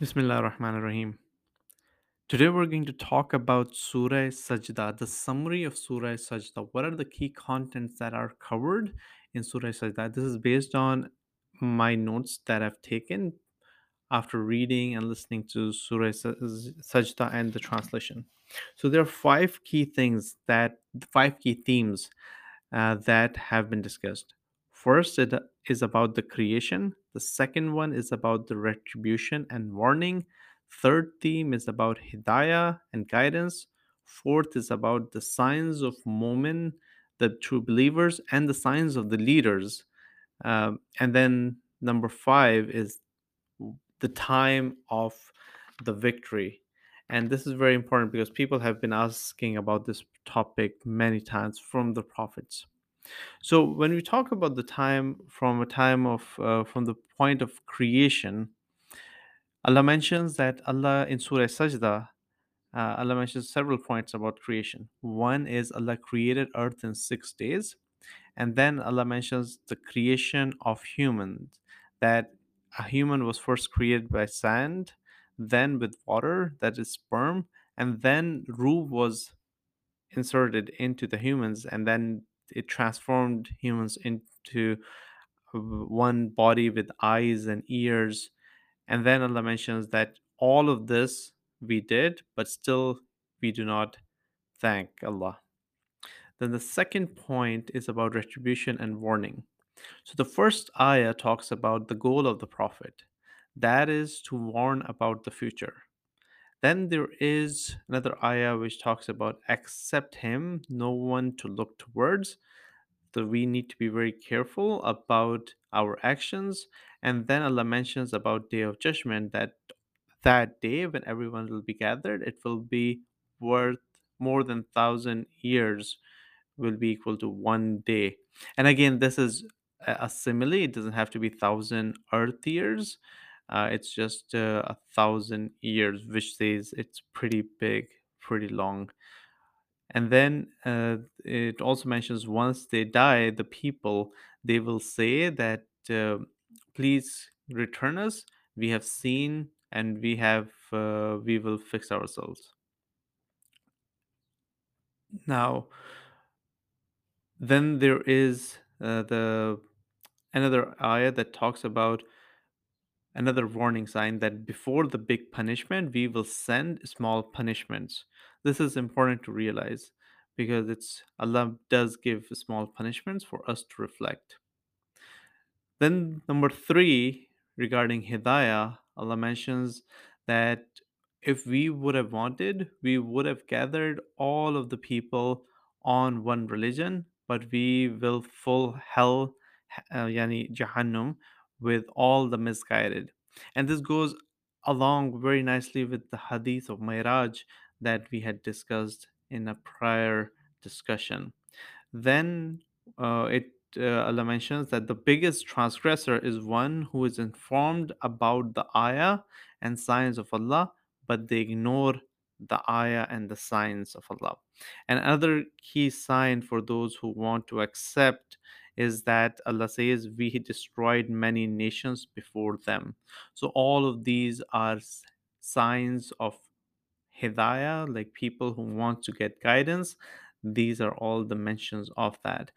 Bismillah ar-Rahman ar-Rahim. Today we're going to talk about Surah Sajda, the summary of Surah Sajda. What are the key contents that are covered in Surah Sajda? This is based on my notes that I've taken after reading and listening to Surah Sajda and the translation. So there are five key things that five key themes uh, that have been discussed. First, it is about the creation. The second one is about the retribution and warning. Third theme is about hidayah and guidance. Fourth is about the signs of mu'min, the true believers, and the signs of the leaders. Um, and then number five is the time of the victory. And this is very important because people have been asking about this topic many times from the prophets. So when we talk about the time from a time of uh, from the point of creation, Allah mentions that Allah in Surah Sajda, uh, Allah mentions several points about creation. One is Allah created earth in six days, and then Allah mentions the creation of humans. That a human was first created by sand, then with water, that is sperm, and then ruh was inserted into the humans, and then it transformed humans into one body with eyes and ears. And then Allah mentions that all of this we did, but still we do not thank Allah. Then the second point is about retribution and warning. So the first ayah talks about the goal of the Prophet, that is to warn about the future. Then there is another ayah which talks about accept him, no one to look towards. So we need to be very careful about our actions. And then Allah mentions about day of judgment that that day when everyone will be gathered, it will be worth more than thousand years will be equal to one day. And again, this is a simile. It doesn't have to be thousand Earth years. Uh, it's just uh, a thousand years, which says it's pretty big, pretty long. And then uh, it also mentions once they die, the people they will say that uh, please return us. We have seen and we have uh, we will fix ourselves. Now, then there is uh, the another ayah that talks about another warning sign that before the big punishment we will send small punishments. This is important to realize because it's allah does give small punishments for us to reflect. Then number 3 regarding hidayah allah mentions that if we would have wanted we would have gathered all of the people on one religion but we will full hell uh, yani jahannam with all the misguided and this goes along very nicely with the hadith of Miraj that we had discussed in a prior discussion. Then uh, it uh, Allah mentions that the biggest transgressor is one who is informed about the ayah and signs of Allah, but they ignore the ayah and the signs of Allah. And another key sign for those who want to accept is that Allah says, We destroyed many nations before them. So, all of these are signs of hidayah, like people who want to get guidance. These are all the mentions of that.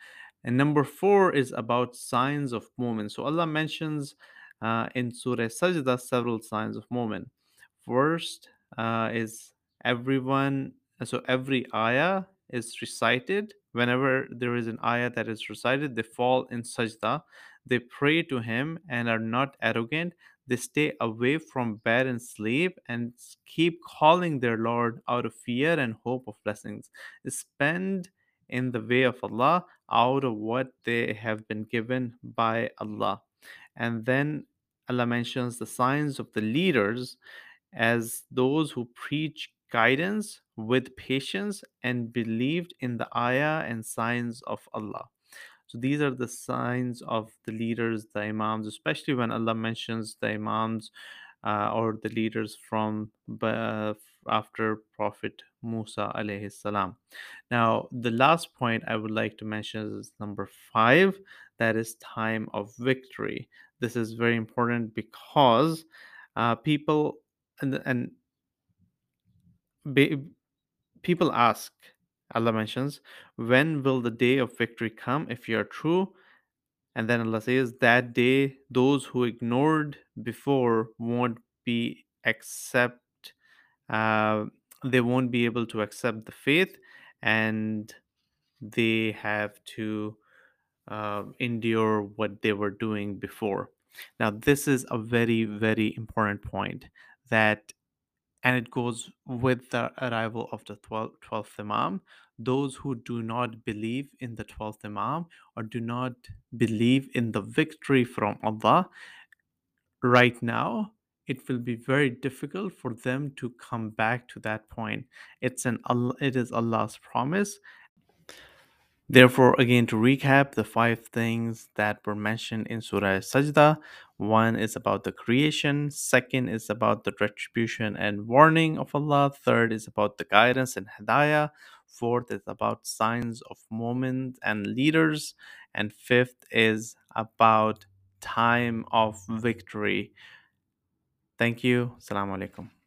And number four is about signs of mu'min. So, Allah mentions uh, in Surah Sajda several signs of mu'min. First uh, is everyone, so every ayah is recited. Whenever there is an ayah that is recited, they fall in sajda. They pray to Him and are not arrogant. They stay away from bed and sleep and keep calling their Lord out of fear and hope of blessings. Spend in the way of Allah out of what they have been given by Allah. And then Allah mentions the signs of the leaders as those who preach guidance with patience and believed in the ayah and signs of Allah. So these are the signs of the leaders, the imams, especially when Allah mentions the imams uh, or the leaders from uh, after Prophet Musa alayhi salam. Now, the last point I would like to mention is number five, that is time of victory. This is very important because uh, people and and ba- people ask allah mentions when will the day of victory come? if you are true and then allah says that day those who ignored before won't be accept uh, they won't be able to accept the faith and they have to uh, endure what they were doing before. Now this is a very very important point that and it goes with the arrival of the 12th, 12th Imam. Those who do not believe in the 12th Imam or do not believe in the victory from Allah right now, it will be very difficult for them to come back to that point. It's an it is Allah's promise Therefore, again, to recap the five things that were mentioned in Surah Sajda one is about the creation, second is about the retribution and warning of Allah, third is about the guidance and hidayah, fourth is about signs of mu'mins and leaders, and fifth is about time of victory. Thank you. Assalamu alaikum.